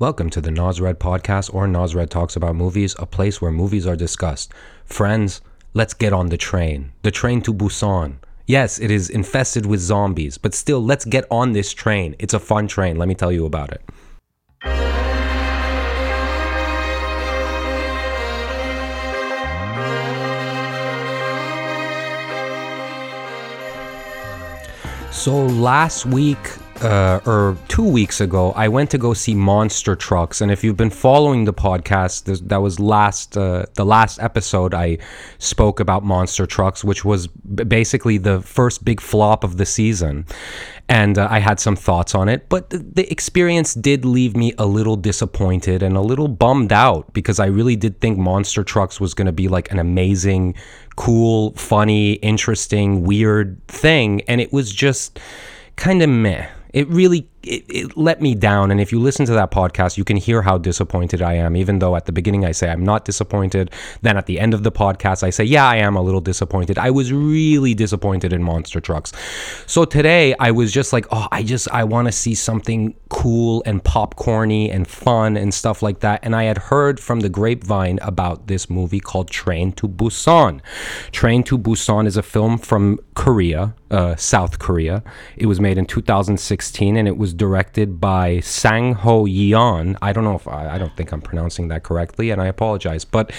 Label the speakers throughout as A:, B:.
A: Welcome to the Nosred podcast or Nosred Talks About Movies, a place where movies are discussed. Friends, let's get on the train. The train to Busan. Yes, it is infested with zombies, but still, let's get on this train. It's a fun train, let me tell you about it. So last week, uh, or two weeks ago, I went to go see Monster Trucks, and if you've been following the podcast, that was last uh, the last episode. I spoke about Monster Trucks, which was basically the first big flop of the season, and uh, I had some thoughts on it. But th- the experience did leave me a little disappointed and a little bummed out because I really did think Monster Trucks was going to be like an amazing, cool, funny, interesting, weird thing, and it was just kind of meh. It really it, it let me down. And if you listen to that podcast, you can hear how disappointed I am. Even though at the beginning I say I'm not disappointed, then at the end of the podcast I say, yeah, I am a little disappointed. I was really disappointed in Monster Trucks. So today I was just like, oh, I just I want to see something cool and popcorny and fun and stuff like that. And I had heard from the grapevine about this movie called Train to Busan. Train to Busan is a film from Korea, uh, South Korea. It was made in 2016 and it was directed by Sang Ho Yeon. I don't know if I, I don't think I'm pronouncing that correctly, and I apologize. But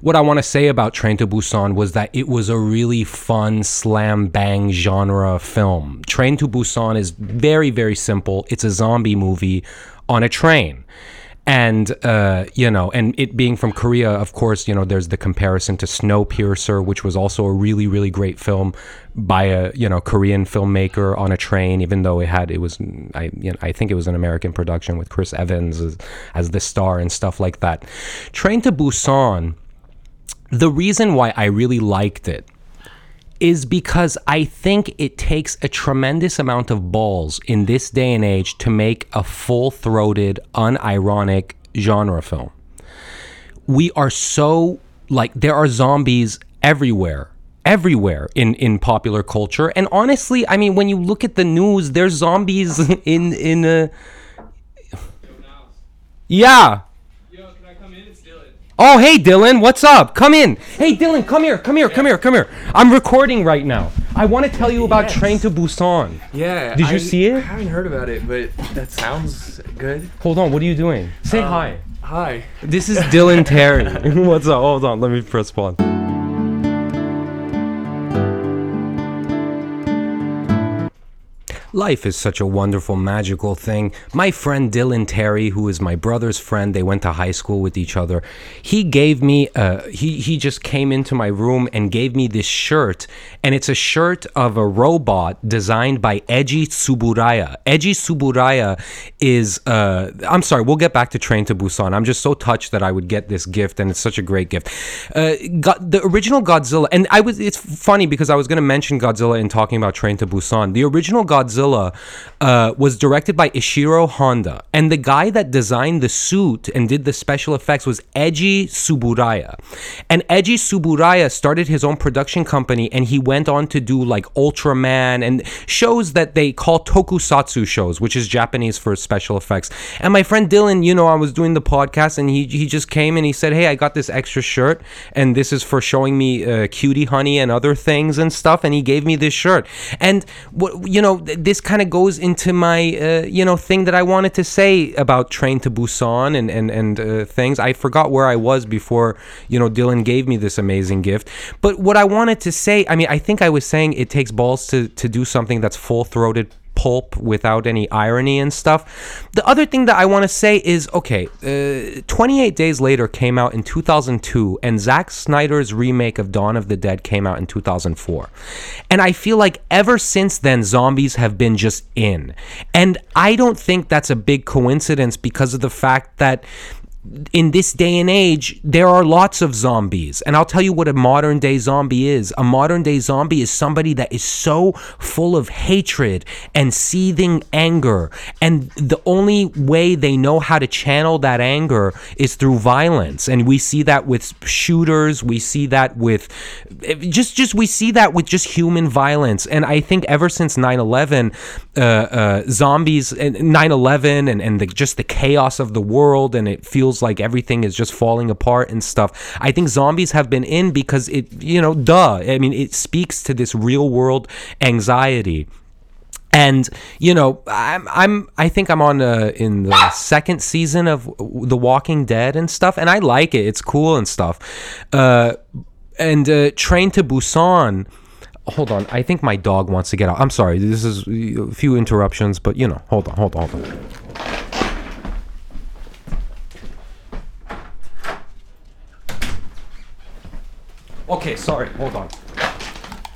A: what I want to say about Train to Busan was that it was a really fun slam bang genre film. Train to Busan is very very simple. It's a zombie movie on a train and uh, you know, and it being from Korea, of course, you know, there's the comparison to Snowpiercer, which was also a really, really great film by a you know Korean filmmaker on a train. Even though it had, it was, I you know, I think it was an American production with Chris Evans as, as the star and stuff like that. Train to Busan. The reason why I really liked it is because I think it takes a tremendous amount of balls in this day and age to make a full throated, unironic genre film. We are so, like, there are zombies everywhere. Everywhere in, in popular culture, and honestly, I mean, when you look at the news, there's zombies in in uh, yeah.
B: Yo, can I come in? It's Dylan.
A: Oh, hey Dylan, what's up? Come in. Hey Dylan, come here, come here, come here, come here. I'm recording right now. I want to tell you about
B: Yes.
A: Train to Busan.
B: Yeah.
A: Did you
B: I-
A: see it?
B: I haven't heard about it, but that sounds good.
A: Hold on, what are you doing? Say um, hi.
B: Hi.
A: This is Dylan Terry. What's up? Hold on, let me press pause. Life is such a wonderful, magical thing. My friend Dylan Terry, who is my brother's friend, they went to high school with each other. He gave me, uh, he he just came into my room and gave me this shirt, and it's a shirt of a robot designed by Eiji Tsuburaya. Eiji Tsuburaya is, uh, I'm sorry, we'll get back to Train to Busan. I'm just so touched that I would get this gift, and it's such a great gift. Uh, the original Godzilla, and I was, it's funny because I was going to mention Godzilla in talking about Train to Busan. The original Godzilla uh, was directed by Ishiro Honda, and the guy that designed the suit and did the special effects was Eiji Tsuburaya. And Eiji Tsuburaya started his own production company, and he went on to do like Ultraman and shows that they call tokusatsu shows, which is Japanese for special effects. And my friend Dylan, you know, I was doing the podcast, and he he just came and he said, "Hey, I got this extra shirt, and this is for showing me uh, cutie honey and other things and stuff." And he gave me this shirt, and what you know, th- this kind of goes into my uh, you know thing that I wanted to say about Train to Busan and and and uh, things. I forgot where I was before you know Dylan gave me this amazing gift. But what I wanted to say, I mean, I think I was saying it takes balls to to do something that's full throated pulp without any irony and stuff. The other thing that I want to say is okay, uh, 28 Days Later came out in 2002, and Zack Snyder's remake of Dawn of the Dead came out in 2004. And I feel like ever since then, zombies have been just in. And I don't think that's a big coincidence because of the fact that in this day and age, there are lots of zombies. And I'll tell you what a modern day zombie is. A modern day zombie is somebody that is so full of hatred and seething anger. And the only way they know how to channel that anger is through violence. And we see that with shooters, we see that with just just we see that with just human violence. And I think ever since 9/11, uh, uh, zombies and 9/11 and and the, just the chaos of the world and it feels like everything is just falling apart and stuff. I think zombies have been in because it, you know, duh. I mean, it speaks to this real world anxiety. And you know, I'm I'm I think I'm on uh, in the second season of The Walking Dead and stuff, and I like it. It's cool and stuff. Uh, and uh, Train to Busan. Hold on, I think my dog wants to get out. I'm sorry, this is a few interruptions, but you know, hold on, hold on, hold on. Okay, sorry. Hold on.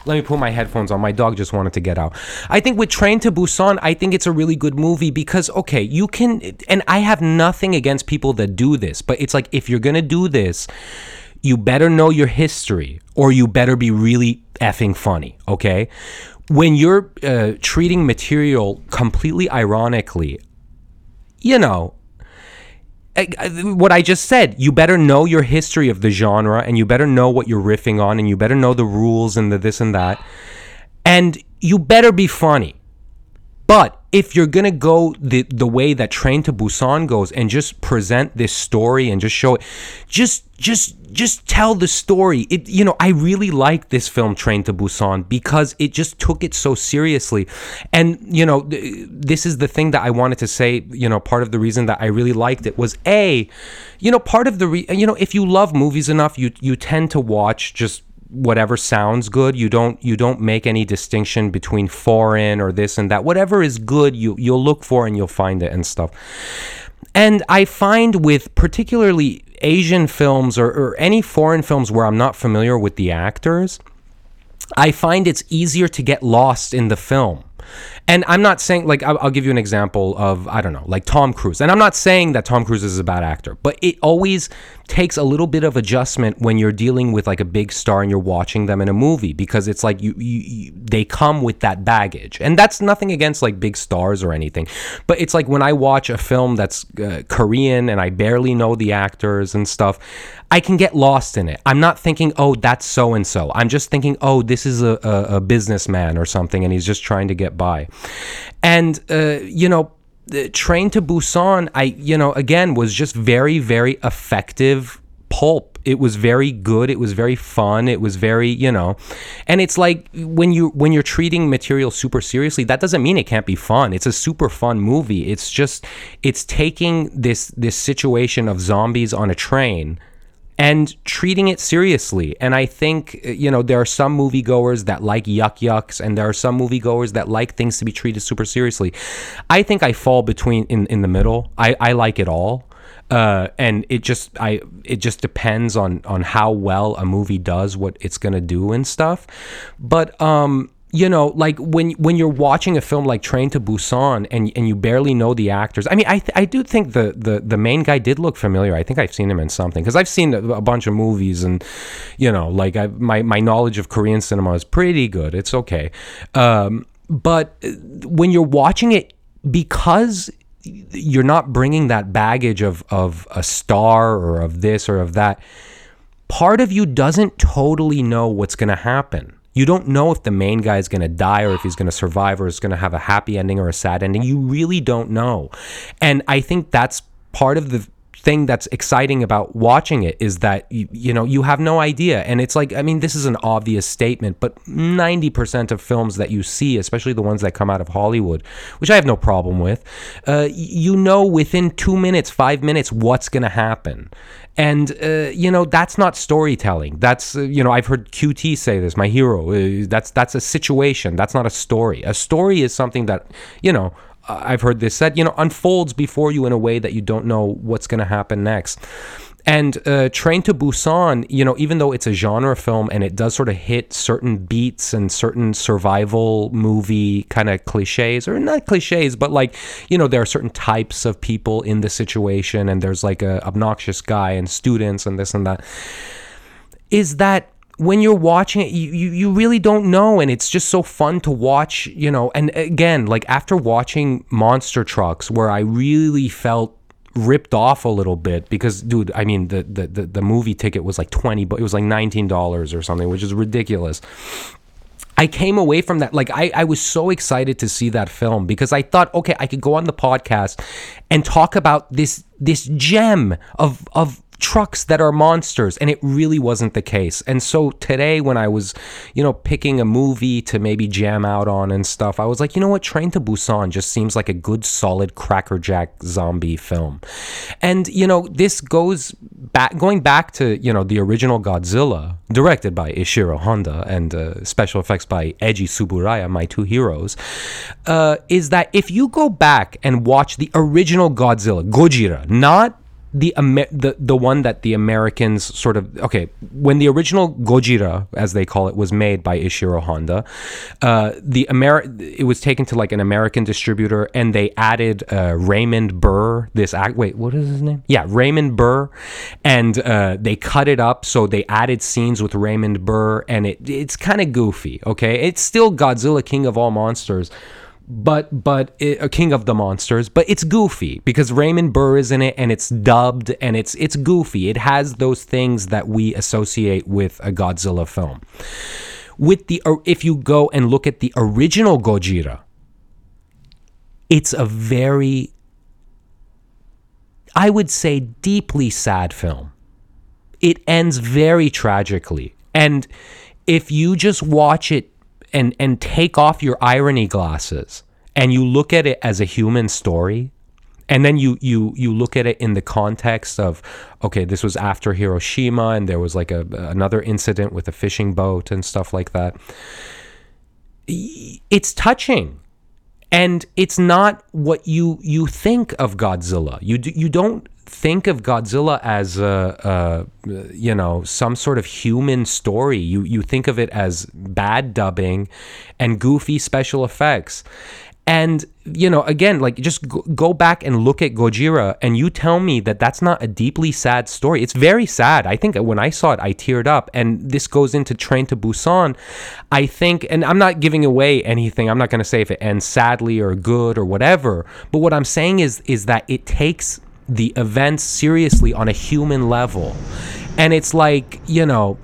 A: Let me put my headphones on. My dog just wanted to get out. I think with Train to Busan, I think it's a really good movie because, okay, you can, and I have nothing against people that do this, but it's like if you're going to do this, you better know your history or you better be really effing funny, okay? When you're uh, treating material completely ironically, you know, what I just said. You better know your history of the genre and you better know what you're riffing on and you better know the rules and the this and that. And you better be funny. But if you're gonna go the the way that Train to Busan goes and just present this story and just show it, just just just tell the story. It you know I really like this film Train to Busan because it just took it so seriously, and you know th- this is the thing that I wanted to say. You know part of the reason that I really liked it was a, you know part of the re- you know if you love movies enough you you tend to watch just whatever sounds good you don't you don't make any distinction between foreign or this and that. Whatever is good you you'll look for and you'll find it and stuff. And i find with particularly asian films or, or any foreign films where i'm not familiar with the actors i find it's easier to get lost in the film and I'm not saying like I'll, I'll, give you an example of I don't know like Tom Cruise, and I'm not saying that Tom Cruise is a bad actor, but it always takes a little bit of adjustment when you're dealing with like a big star and you're watching them in a movie because it's like you, you, you, they come with that baggage. And that's nothing against like big stars or anything but it's like when i watch a film that's uh, korean and i barely know the actors and stuff i can get lost in it. I'm not thinking oh that's so and so i'm just thinking oh this is a, a, a businessman or something and he's just trying to get by and uh, you know the Train to Busan, I you know again was just very very effective pulp. It was very good. It was very fun. It was very you know, and it's like when you when you're treating material super seriously, that doesn't mean it can't be fun. It's a super fun movie. It's just it's taking this this situation of zombies on a train and treating it seriously. And I think, you know, there are some moviegoers that like yuck yucks, and there are some moviegoers that like things to be treated super seriously. I think I fall between in, in the middle. I, I like it all. Uh, and it just I it just depends on on how well a movie does what it's gonna do and stuff. But um you know, like when when you're watching a film like Train to Busan and and you barely know the actors. I mean, I th- I do think the, the the main guy did look familiar. I think I've seen him in something because I've seen a, bunch of movies and you know, like I, my my knowledge of Korean cinema is pretty good. It's okay, um, but when you're watching it because you're not bringing that baggage of of a star or of this or of that, part of you doesn't totally know what's going to happen you don't know if the main guy is going to die or if he's going to survive or is going to have a happy ending or a sad ending. You really don't know. And I think that's part of the thing that's exciting about watching it is that you, you, know you have no idea. And it's like i mean this is an obvious statement but 90% of films that you see especially the ones that come out of hollywood which i have no problem with uh, you know within two minutes five minutes what's going to happen. And uh, you know that's not storytelling. That's uh, you know i've heard qt say this my hero uh, that's that's a situation. That's not a story. A story is something that you know I've heard this said, you know, unfolds before you in a way that you don't know what's going to happen next. And uh, Train to Busan, you know, even though it's a genre film and it does sort of hit certain beats and certain survival movie kind of cliches, or not cliches, but like, you know, there are certain types of people in the situation, and there's like a obnoxious guy and students and this and that. Is that when you're watching it, you, you, really don't know. And it's just so fun to watch, you know. And again, like after watching Monster Trucks, where I really felt ripped off a little bit because dude i mean the the the, the movie ticket was like 20 but it was like $19 or something which is ridiculous I came away from that like I, I was so excited to see that film because I thought okay I could go on the podcast and talk about this this gem of of trucks that are monsters and it really wasn't the case. And so today when i was you know picking a movie to maybe jam out on and stuff i was like you know what? Train to busan just seems like a good solid crackerjack zombie film. And you know this goes back going back to you know the original godzilla directed by ishiro honda and uh, special effects by eiji tsuburaya my two heroes uh, is that if you go back and watch the original godzilla gojira not the Amer- the the one that the Americans sort of okay when the original Gojira as they call it was made by Ishiro Honda, uh, the Amer it was taken to like an American distributor and they added uh, Raymond Burr this act wait what is his name? Yeah Raymond Burr and uh, they cut it up so they added scenes with Raymond Burr and it it's kind of goofy okay? It's still Godzilla King of all monsters but but it, a king of the monsters but it's goofy because raymond burr is in it and it's dubbed and it's it's goofy. It has those things that we associate with a godzilla film. With the if you go and look at the original gojira it's a very i would say deeply sad film. It ends very tragically. And if you just watch it and and take off your irony glasses and you look at it as a human story. And then you you you look at it in the context of okay this was after Hiroshima and there was like a another incident with a fishing boat and stuff like that. It's touching. And it's not what you you think of Godzilla. You do, you don't think of Godzilla as a, a, you know some sort of human story. You you think of it as bad dubbing and goofy special effects. And you know, again, like just go back and look at Gojira, and you tell me that that's not a deeply sad story. It's very sad. I think when I saw it, I teared up. And this goes into Train to Busan. I think, and I'm not giving away anything. I'm not going to say if it ends sadly or good or whatever. But what I'm saying is, is that it takes the events seriously on a human level. And it's like, you know,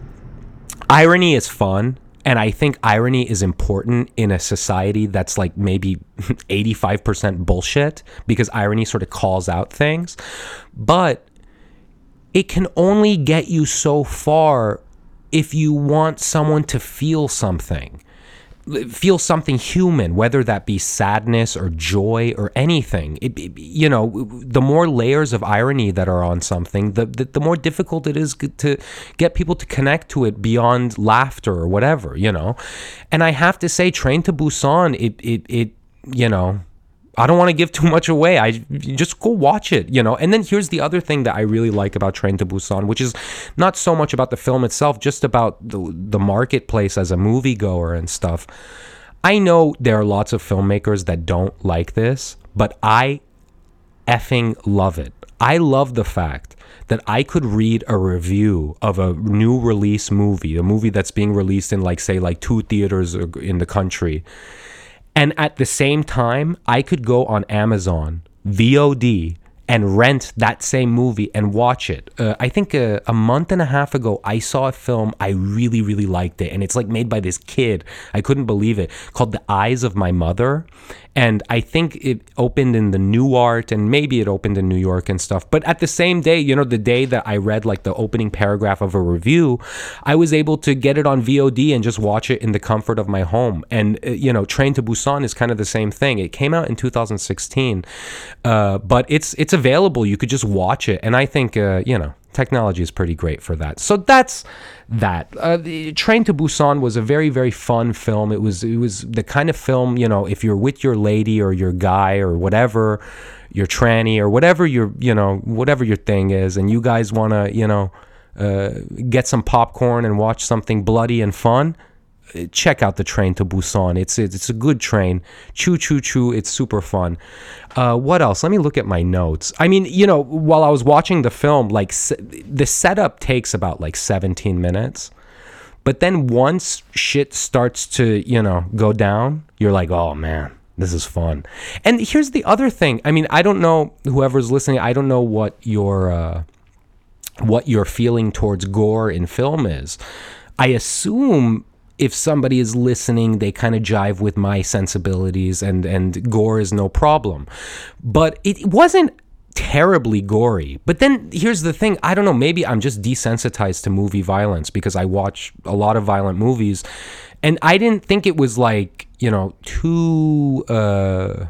A: irony is fun. And I think irony is important in a society that's like maybe 85% bullshit because irony sort of calls out things. But it can only get you so far if you want someone to feel something feel something human, whether that be sadness or joy or anything. It, you know, the more layers of irony that are on something, the, the, the more difficult it is to get people to connect to it beyond laughter or whatever. You know, and I have to say, Train to Busan, it it it you know I don't want to give too much away. I just go watch it, you know. And then here's the other thing that I really like about Train to Busan, which is not so much about the film itself, just about the the marketplace as a moviegoer and stuff. I know there are lots of filmmakers that don't like this, but I effing love it. I love the fact that I could read a review of a new release movie, a movie that's being released in like say like two theaters uh, in the country and at the same time, I could go on Amazon, VOD, and rent that same movie and watch it. Uh, I think a, uh, a, month and a half ago, I saw a film. I really, really liked it. And it's like made by this kid. I couldn't believe it. Called The Eyes of My Mother. And I think it opened in the Nuart and maybe it opened in New York and stuff. But at the same day, you know, the day that I read like the opening paragraph of a review, I was able to get it on VOD and just watch it in the comfort of my home. And, uh, you know, Train to Busan is kind of the same thing. It came out in 2016, uh, but it's, it's available. You could just watch it. And I think, uh, you know, technology is pretty great for that. So that's that. Uh, Train to Busan was a very very fun film. It was it was the kind of film you know if you're with your lady or your guy or whatever, your tranny or whatever your you know whatever your thing is, and you guys want to you know uh, get some popcorn and watch something bloody and fun, check out the train to Busan. It's it's a good train. Choo choo choo. It's super fun. Uh, what else? Let me look at my notes. I mean, you know, while I was watching the film, like the setup takes about like 17 minutes. But then once shit starts to, you know, go down, you're like, oh man, this is fun. And here's the other thing. I mean, I don't know whoever's listening. I don't know what your uh, what your feeling towards gore in film is. I assume if somebody is listening, they kind of jive with my sensibilities, and and gore is no problem. But it wasn't terribly gory. But then here's the thing I don't know, maybe I'm just desensitized to movie violence because I watch a lot of violent movies. And I didn't think it was like, you know, too. Uh,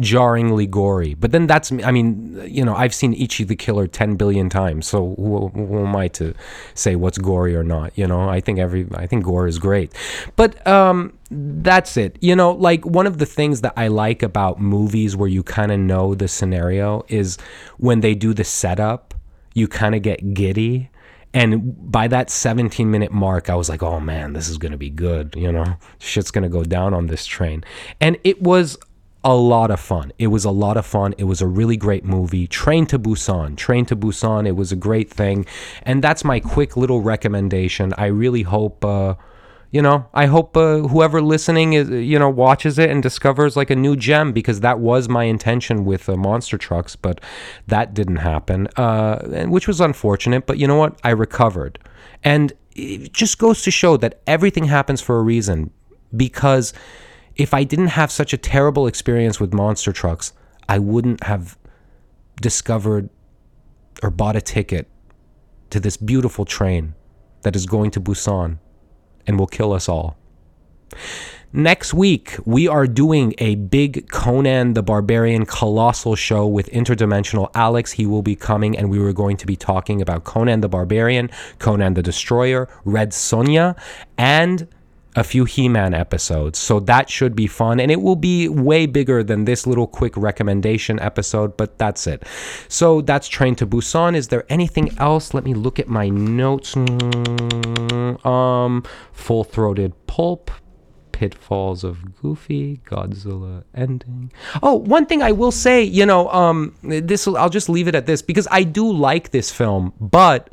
A: jarringly gory. But then that's, I mean, you know, I've seen Ichi the Killer 10 billion times. So who, who, am I to say what's gory or not? You know, I think every, I think gore is great. But um, that's it. You know, like one of the things that I like about movies where you kind of know the scenario is when they do the setup, you kind of get giddy. And by that 17 minute mark, I was like, oh man, this is going to be good. You know, shit's going to go down on this train. And it was a lot of fun. It was a lot of fun. It was a really great movie. Train to Busan. Train to Busan. It was a great thing. And that's my quick little recommendation. I really hope uh, you know, I hope uh, whoever listening is, you know, watches it and discovers like a new gem because that was my intention with uh, Monster Trucks, but that didn't happen, uh, which was unfortunate. But you know what? I recovered, and it just goes to show that everything happens for a reason because if I didn't have such a terrible experience with monster trucks, I wouldn't have discovered or bought a ticket to this beautiful train that is going to Busan and will kill us all. Next week, we are doing a big Conan the Barbarian Colossal show with Interdimensional Alex. He will be coming, and we were going to be talking about Conan the Barbarian, Conan the Destroyer, Red Sonja, and a few He-Man episodes. So that should be fun and it will be way bigger than this little quick recommendation episode, but that's it. So that's Train to Busan. Is there anything else? Let me look at my notes. Um Full-Throated Pulp, pitfalls of Goofy, Godzilla ending. Oh, one thing I will say, you know, um, this I'll just leave it at this because I do like this film, but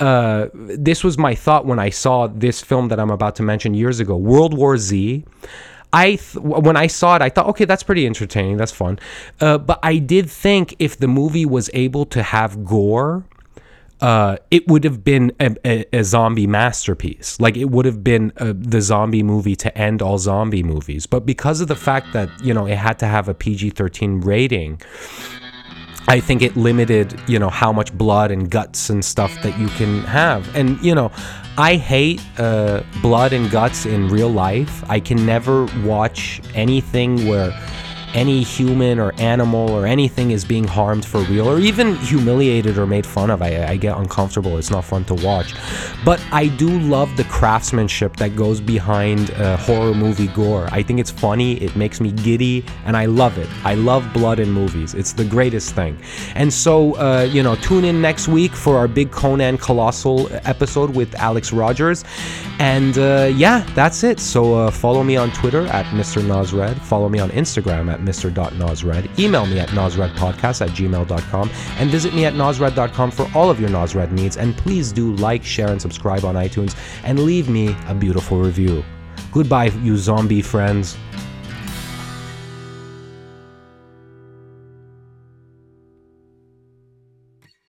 A: uh, this was my thought when I saw this film that I'm about to mention years ago, World War Z. I th- when I saw it, I thought, okay, that's pretty entertaining, that's fun. Uh, but I did think if the movie was able to have gore, uh, it would have been a, a, a, zombie masterpiece. Like it would have been a, uh, the zombie movie to end all zombie movies. But because of the fact that you know it had to have a PG thirteen rating I think it limited, you know, how much blood and guts and stuff that you can have. And, you know, I hate uh, blood and guts in real life. I can never watch anything where any human or animal or anything is being harmed for real or even humiliated or made fun of. I, I get uncomfortable. It's not fun to watch. But I do love the craftsmanship that goes behind uh, horror movie gore. I think it's funny, it makes me giddy, and I love it. I love blood in movies. It's the greatest thing. And so, uh, you know, tune in next week for our big Conan Colossal episode with Alex Rogers. And uh, yeah, that's it. So uh, follow me on Twitter at Mr. Nosred. Follow me on Instagram at mr.nosred. Email me at nosredpodcast at gmail.com and visit me at nosred.com for all of your Nosred needs. And please do like, share, and subscribe on iTunes and leave me a beautiful review. Goodbye, you zombie friends.